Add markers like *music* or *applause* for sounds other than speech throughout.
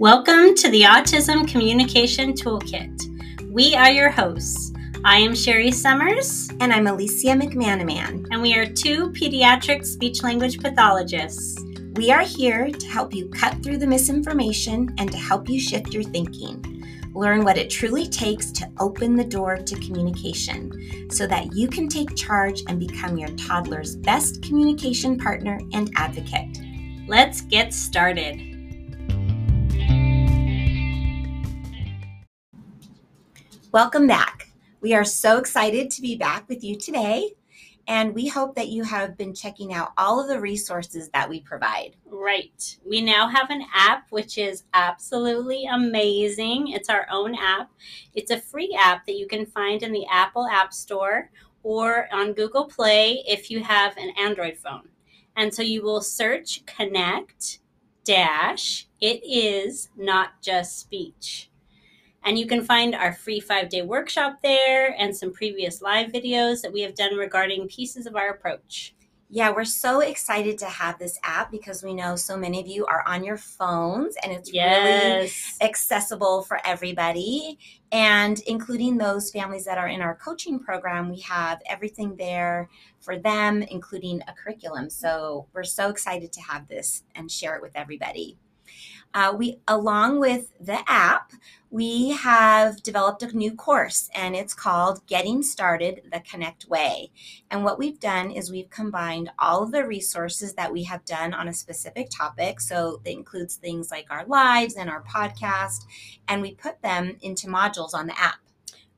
Welcome to the Autism Communication Toolkit. We are your hosts. I am Cherie Summers. And I'm Alicia McManaman. And we are two pediatric speech language pathologists. We are here to help you cut through the misinformation and to help you shift your thinking. Learn what it truly takes to open the door to communication so that you can take charge and become your toddler's best communication partner and advocate. Let's get started. Welcome back. We are so excited to be back with you today. And we hope that you have been checking out all of the resources that we provide. Right. We now have an app which is absolutely amazing. It's our own app. It's a free app that you can find in the Apple App Store or on Google Play if you have an Android phone. And so you will search Connect dash it is not just speech. And you can find our free five day workshop there and some previous live videos that we have done regarding pieces of our approach. Yeah, we're so excited to have this app because we know so many of you are on your phones and it's yes. really accessible for everybody. And including those families that are in our coaching program, we have everything there for them, including a curriculum. So we're so excited to have this and share it with everybody. Uh, we, along with the app, we have developed a new course and it's called Getting Started the Connect Way. And what we've done is we've combined all of the resources that we have done on a specific topic. So that includes things like our lives and our podcast, and we put them into modules on the app.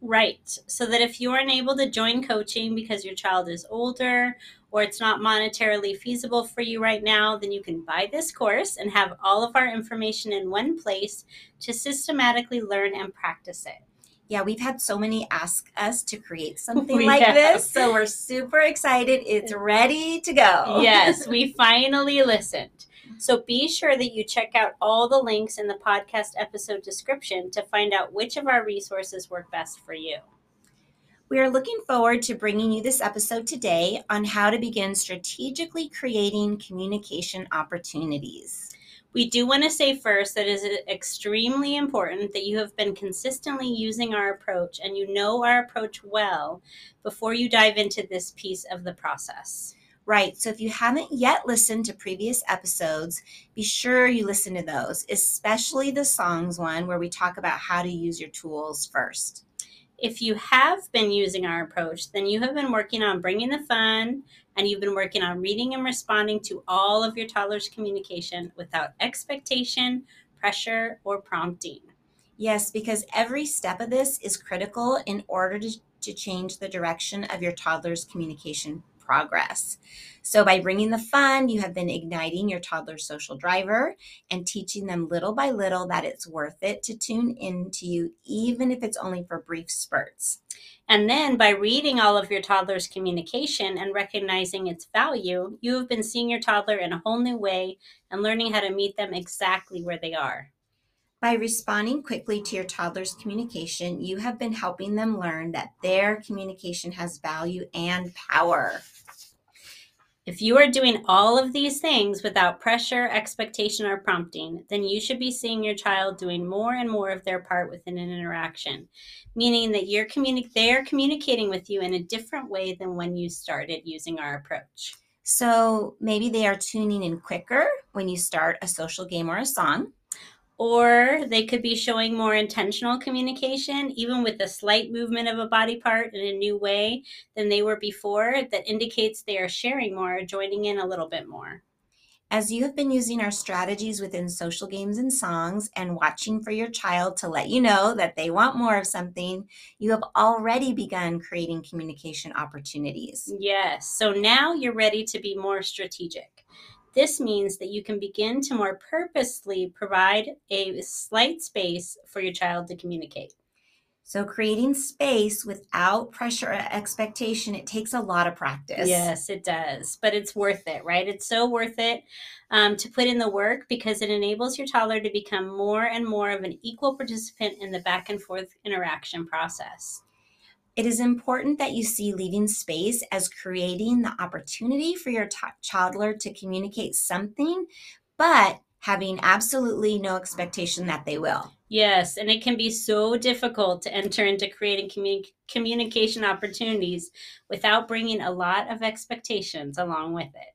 Right. So that if you aren't able to join coaching because your child is older or it's not monetarily feasible for you right now, then you can buy this course and have all of our information in one place to systematically learn and practice it. Yeah, we've had so many ask us to create *laughs* something like have. this. So we're super excited. It's ready to go. yes, *laughs* we finally listened. So be sure that you check out all the links in the podcast episode description to find out which of our resources work best for you. We are looking forward to bringing you this episode today on how to begin strategically creating communication opportunities. We do want to say first that it is extremely important that you have been consistently using our approach and you know our approach well before you dive into this piece of the process. Right. So if you haven't yet listened to previous episodes, be sure you listen to those, especially the songs one where we talk about how to use your tools first. If you have been using our approach, then you have been working on bringing the fun and you've been working on reading and responding to all of your toddler's communication without expectation, pressure, or prompting. Yes, because every step of this is critical in order to, to change the direction of your toddler's communication progress. So, by bringing the fun, you have been igniting your toddler's social driver and teaching them little by little that it's worth it to tune into you, even if it's only for brief spurts. And then by reading all of your toddler's communication and recognizing its value, you have been seeing your toddler in a whole new way and learning how to meet them exactly where they are. By responding quickly to your toddler's communication, you have been helping them learn that their communication has value and power. If you are doing all of these things without pressure, expectation, or prompting, then you should be seeing your child doing more and more of their part within an interaction, meaning that you're communi- they're communicating with you in a different way than when you started using our approach. So maybe they are tuning in quicker when you start a social game or a song or they could be showing more intentional communication, even with a slight movement of a body part in a new way than they were before, that indicates they are sharing more, joining in a little bit more. As you have been using our strategies within social games and songs and watching for your child to let you know that they want more of something, you have already begun creating communication opportunities. Yes. So now you're ready to be more strategic. This means that you can begin to more purposely provide a slight space for your child to communicate. So, creating space without pressure or expectation, it takes a lot of practice. Yes, it does. But it's worth it, right? It's so worth it um, to put in the work because it enables your toddler to become more and more of an equal participant in the back and forth interaction process. It is important that you see leaving space as creating the opportunity for your t- toddler to communicate something, but having absolutely no expectation that they will. Yes, and it can be so difficult to enter into creating communi- communication opportunities without bringing a lot of expectations along with it.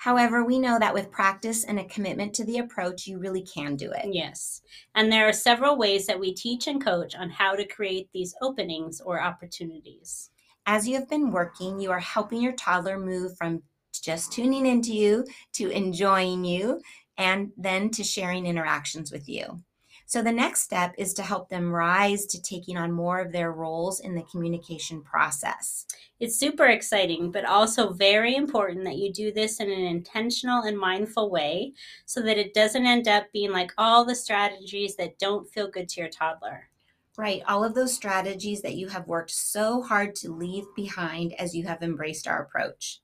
However, we know that with practice and a commitment to the approach, you really can do it. Yes. And there are several ways that we teach and coach on how to create these openings or opportunities. As you have been working, you are helping your toddler move from just tuning into you to enjoying you and then to sharing interactions with you. So the next step is to help them rise to taking on more of their roles in the communication process. It's super exciting, but also very important that you do this in an intentional and mindful way so that it doesn't end up being like all the strategies that don't feel good to your toddler. Right. All of those strategies that you have worked so hard to leave behind as you have embraced our approach.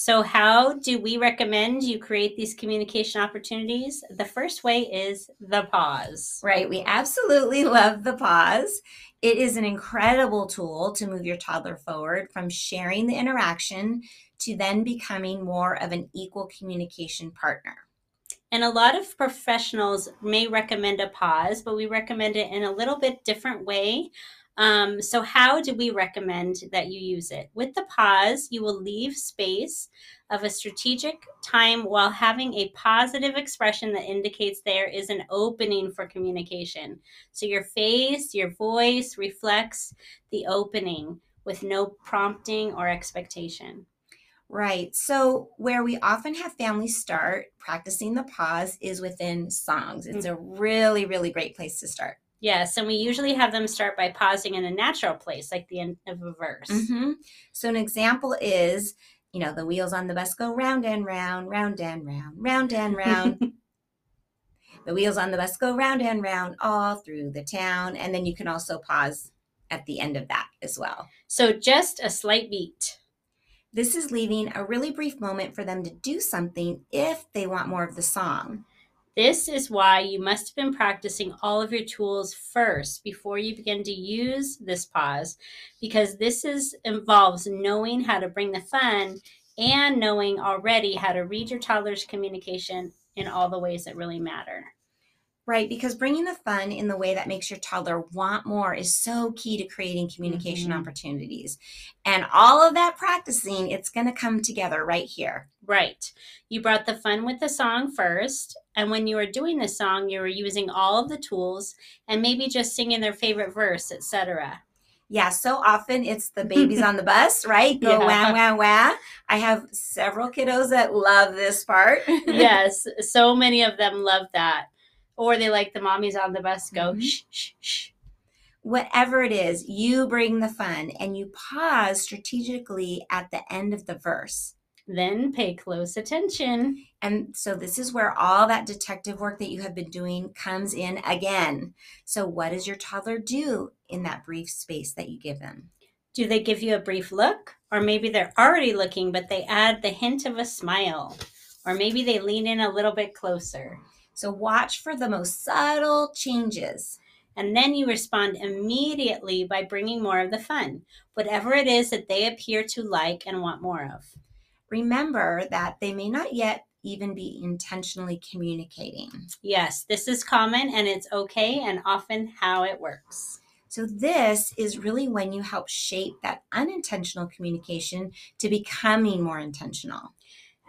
So, how do we recommend you create these communication opportunities? The first way is the pause. Right. We absolutely love the pause. It is an incredible tool to move your toddler forward from sharing the interaction to then becoming more of an equal communication partner. And a lot of professionals may recommend a pause, but we recommend it in a little bit different way um, so, how do we recommend that you use it? With the pause, you will leave space of a strategic time while having a positive expression that indicates there is an opening for communication. So, your face, your voice reflects the opening with no prompting or expectation. Right. So, where we often have families start practicing the pause is within songs. It's mm. a really, really great place to start. Yes, and we usually have them start by pausing in a natural place, like the end of a verse. Mm-hmm. So, an example is, you know, the wheels on the bus go round and round, round and round, round and round. *laughs* the wheels on the bus go round and round all through the town. And then you can also pause at the end of that as well. So, just a slight beat. This is leaving a really brief moment for them to do something if they want more of the song. This is why you must have been practicing all of your tools first before you begin to use this pause, because this is involves knowing how to bring the fun and knowing already how to read your toddler's communication in all the ways that really matter. Right, because bringing the fun in the way that makes your toddler want more is so key to creating communication mm-hmm. opportunities. And all of that practicing, it's going to come together right here. Right. You brought the fun with the song first, and when you were doing the song, you were using all of the tools and maybe just singing their favorite verse, etc. Yeah, so often it's the babies *laughs* on the bus, right? Go yeah. wah wah wah. I have several kiddos that love this part. yes, so many of them love that or they like the mommies on the bus go mm-hmm. shh shh shh. Whatever it is you bring the fun and you pause strategically at the end of the verse. Then pay close attention. And so this is where all that detective work that you have been doing comes in again. So what does your toddler do in that brief space that you give them? Do they give you a brief look? Or maybe they're already looking but they add the hint of a smile. Or maybe they lean in a little bit closer so watch for the most subtle changes. And then you respond immediately by bringing more of the fun, whatever it is that they appear to like and want more of. Remember that they may not yet even be intentionally communicating. Yes, this is common and it's okay and often how it works. So, this is really when you help shape that unintentional communication to becoming more intentional.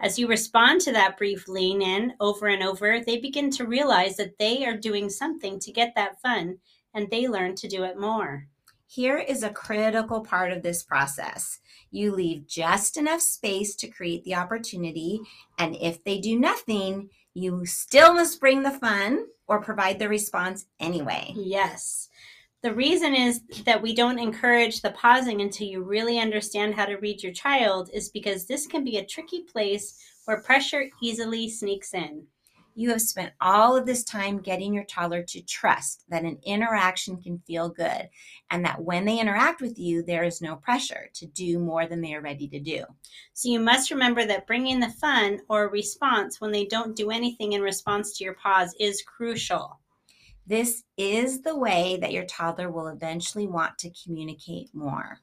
As you respond to that brief lean in over and over, they begin to realize that they are doing something to get that fun and they learn to do it more. Here is a critical part of this process. You leave just enough space to create the opportunity, and if they do nothing, you still must bring the fun or provide the response anyway. Yes. The reason is that we don't encourage the pausing until you really understand how to read your child is because this can be a tricky place where pressure easily sneaks in. You have spent all of this time getting your toddler to trust that an interaction can feel good and that when they interact with you, there is no pressure to do more than they are ready to do. So you must remember that bringing the fun or response when they don't do anything in response to your pause is crucial. This is the way that your toddler will eventually want to communicate more.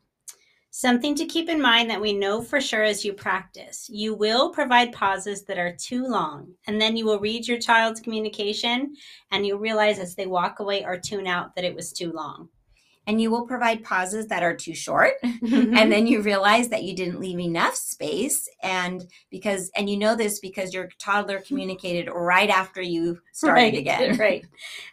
Something to keep in mind that we know for sure as you practice. You will provide pauses that are too long, and then you will read your child's communication and you'll realize as they walk away or tune out that it was too long and you will provide pauses that are too short. *laughs* Mm-hmm. and then you realize that you didn't leave enough space and because and you know this because your toddler communicated right after you started right, again. *laughs* right.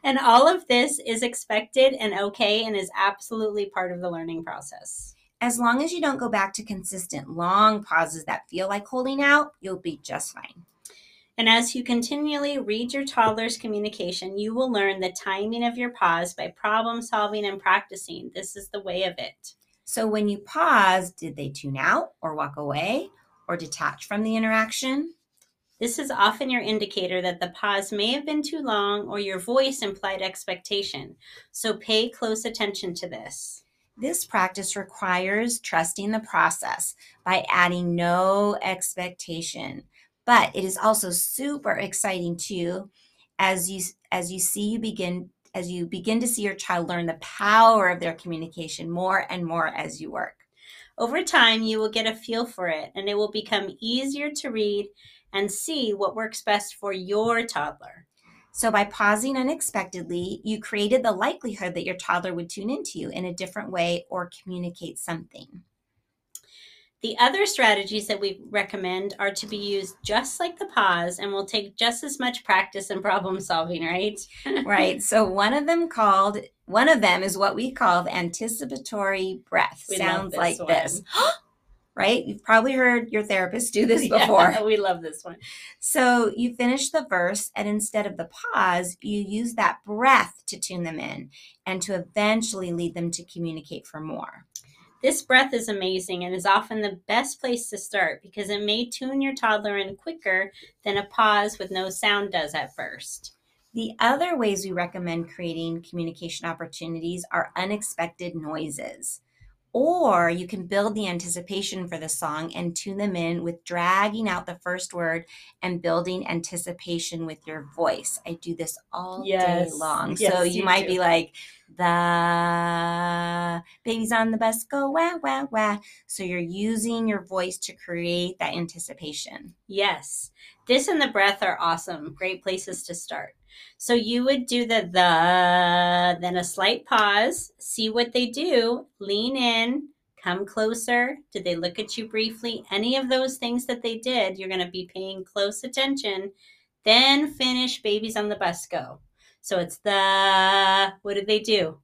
And all of this is expected and okay and is absolutely part of the learning process. As long as you don't go back to consistent long pauses that feel like holding out you'll be just fine and as you continually read your toddler's communication, you will learn the timing of your pause by problem solving and practicing. This is the way of it. So when you pause, did they tune out or walk away or detach from the interaction? This is often your indicator that the pause may have been too long or your voice implied expectation. So pay close attention to this. This practice requires trusting the process by adding no expectation but it is also super exciting too as you as you see you begin as you begin to see your child learn the power of their communication more and more as you work. Over time, you will get a feel for it and it will become easier to read and see what works best for your toddler. So, by pausing unexpectedly, you created the likelihood that your toddler would tune into you in a different way or communicate something. The other strategies that we recommend are to be used just like the pause and will take just as much practice and problem solving, right? *laughs* right. So one of them called one of them is what we call the anticipatory breath. We Sounds this like one. this. *gasps* right? You've probably heard your therapist do this *laughs* before. Yeah, *laughs* we love this one. So you finish the verse, and instead of the pause, you use that breath to tune them in and to eventually lead them to communicate for more. This breath is amazing and is often the best place to start because it may tune your toddler in quicker than a pause with no sound does at first. The other ways we recommend creating communication opportunities are unexpected noises. Or you can build the anticipation for the song and tune them in with dragging out the first word and building anticipation with your voice. I do this all yes. day long. Yes, so you, you might do. be like, the babies on the bus go wah, wah, wah. So you're using your voice to create that anticipation. Yes. This and the breath are awesome. Great places to start. So you would do the the, then a slight pause, see what they do, lean in, come closer. Did they look at you briefly? Any of those things that they did, you're going to be paying close attention. Then finish babies on the bus go. So it's the, what did they do?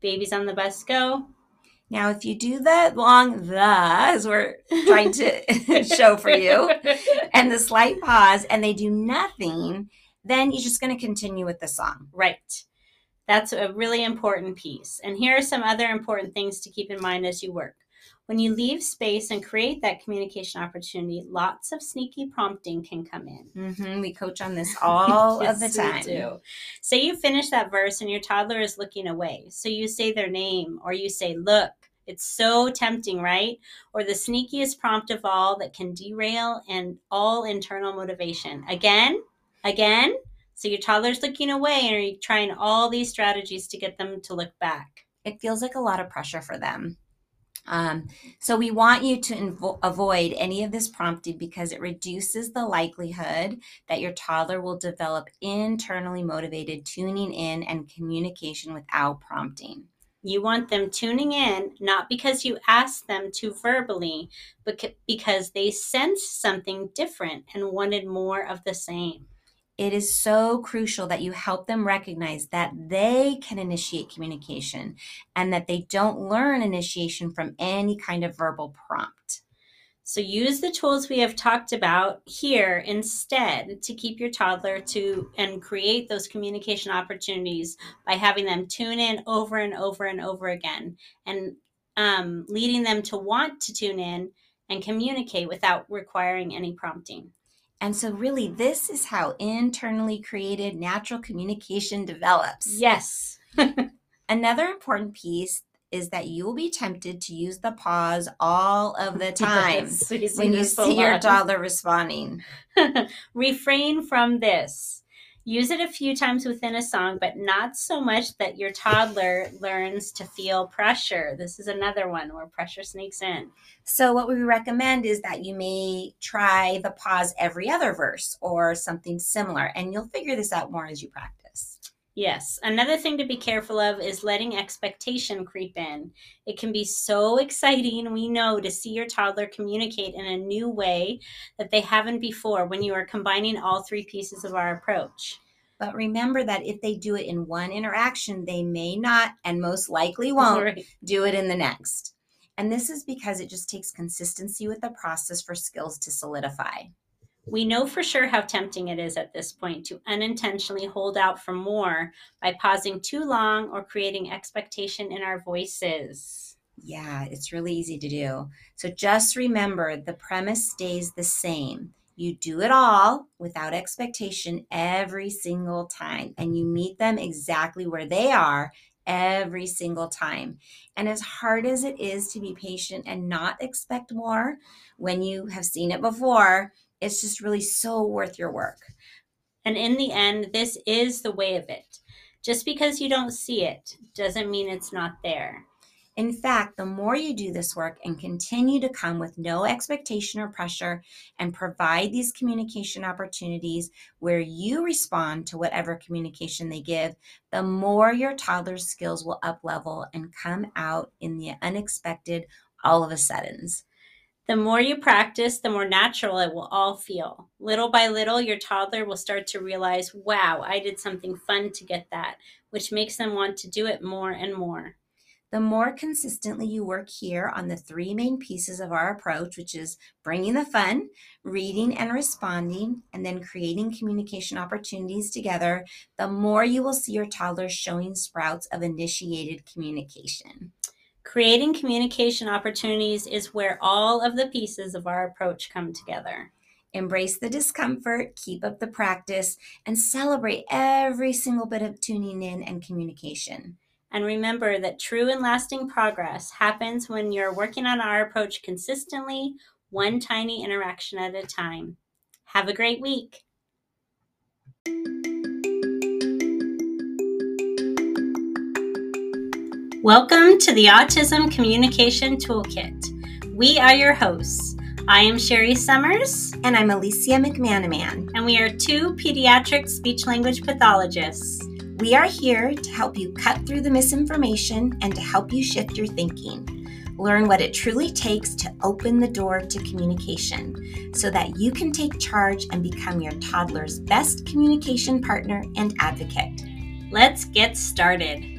Babies on the bus go. Now, if you do that long the, as we're trying to *laughs* *laughs* show for you, and the slight pause, and they do nothing, then you're just going to continue with the song. Right. That's a really important piece. And here are some other important things to keep in mind as you work. When you leave space and create that communication opportunity, lots of sneaky prompting can come in. Mm-hmm. We coach on this all *laughs* yes, of the time. do. Say you finish that verse and your toddler is looking away. So you say their name or you say, Look, it's so tempting, right? Or the sneakiest prompt of all that can derail and all internal motivation. Again, again. So your toddler's looking away and you're trying all these strategies to get them to look back. It feels like a lot of pressure for them. Um, so we want you to invo- avoid any of this prompting because it reduces the likelihood that your toddler will develop internally motivated tuning in and communication without prompting. You want them tuning in not because you asked them to verbally, but because they sensed something different and wanted more of the same it is so crucial that you help them recognize that they can initiate communication and that they don't learn initiation from any kind of verbal prompt. So use the tools we have talked about here instead to keep your toddler to and create those communication opportunities by having them tune in over and over and over again and um, leading them to want to tune in and communicate without requiring any prompting. And so, really, this is how internally created natural communication develops. Yes. *laughs* Another important piece is that you will be tempted to use the pause all of the *laughs* time yes, when you see your toddler responding. *laughs* Refrain from this. Use it a few times within a song, but not so much that your toddler learns to feel pressure. This is another one where pressure sneaks in. So, what we recommend is that you may try the pause every other verse or something similar, and you'll figure this out more as you practice. Yes. Another thing to be careful of is letting expectation creep in. It can be so exciting, we know, to see your toddler communicate in a new way that they haven't before when you are combining all three pieces of our approach. But remember that if they do it in one interaction, they may not and most likely *laughs* won't right. do it in the next. And this is because it just takes consistency with the process for skills to solidify. We know for sure how tempting it is at this point to unintentionally hold out for more by pausing too long or creating expectation in our voices. Yeah, it's really easy to do. So just remember the premise stays the same. You do it all without expectation every single time, and you meet them exactly where they are every single time. And as hard as it is to be patient and not expect more when you have seen it before, it's just really so worth your work. And in the end, this is the way of it. Just because you don't see it doesn't mean it's not there. In fact, the more you do this work and continue to come with no expectation or pressure and provide these communication opportunities where you respond to whatever communication they give, the more your toddler's skills will up level and come out in the unexpected all of a suddens. The more you practice, the more natural it will all feel. Little by little, your toddler will start to realize, wow, I did something fun to get that, which makes them want to do it more and more. The more consistently you work here on the three main pieces of our approach, which is bringing the fun, reading and responding, and then creating communication opportunities together, the more you will see your toddler showing sprouts of initiated communication. Creating communication opportunities is where all of the pieces of our approach come together. Embrace the discomfort, keep up the practice, and celebrate every single bit of tuning in and communication. And remember that true and lasting progress happens when you're working on our approach consistently, one tiny interaction at a time. Have a great week. Welcome to the Autism Communication Toolkit. We are your hosts. I am Cherie Summers. And I'm Alicia McManaman. And we are two pediatric speech language pathologists. We are here to help you cut through the misinformation and to help you shift your thinking. Learn what it truly takes to open the door to communication so that you can take charge and become your toddler's best communication partner and advocate. Let's get started.